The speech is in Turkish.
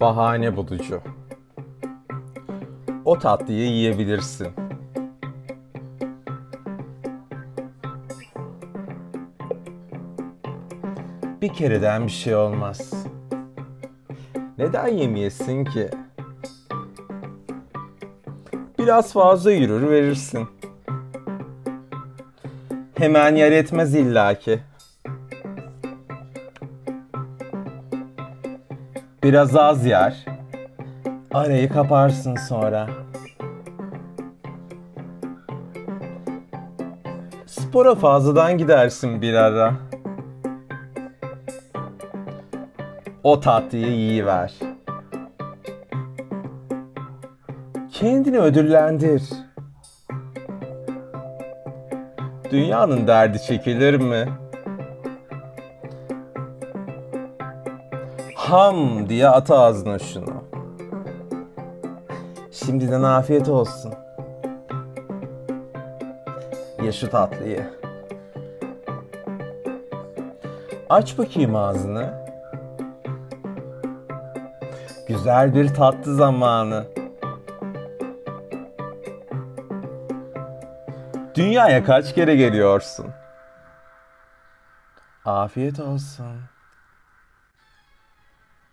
Bahane bulucu. O tatlıyı yiyebilirsin. Bir kereden bir şey olmaz. Neden yemeyesin ki? Biraz fazla yürür verirsin. Hemen yer etmez illaki. Biraz az yer. Arayı kaparsın sonra. Spora fazladan gidersin bir ara. O tatlıyı yiyiver. Kendini ödüllendir. Dünyanın derdi çekilir mi? Ham diye at ağzına şunu. Şimdiden afiyet olsun. Ye şu tatlıyı. Aç bakayım ağzını. Güzel bir tatlı zamanı. Dünyaya kaç kere geliyorsun? Afiyet olsun.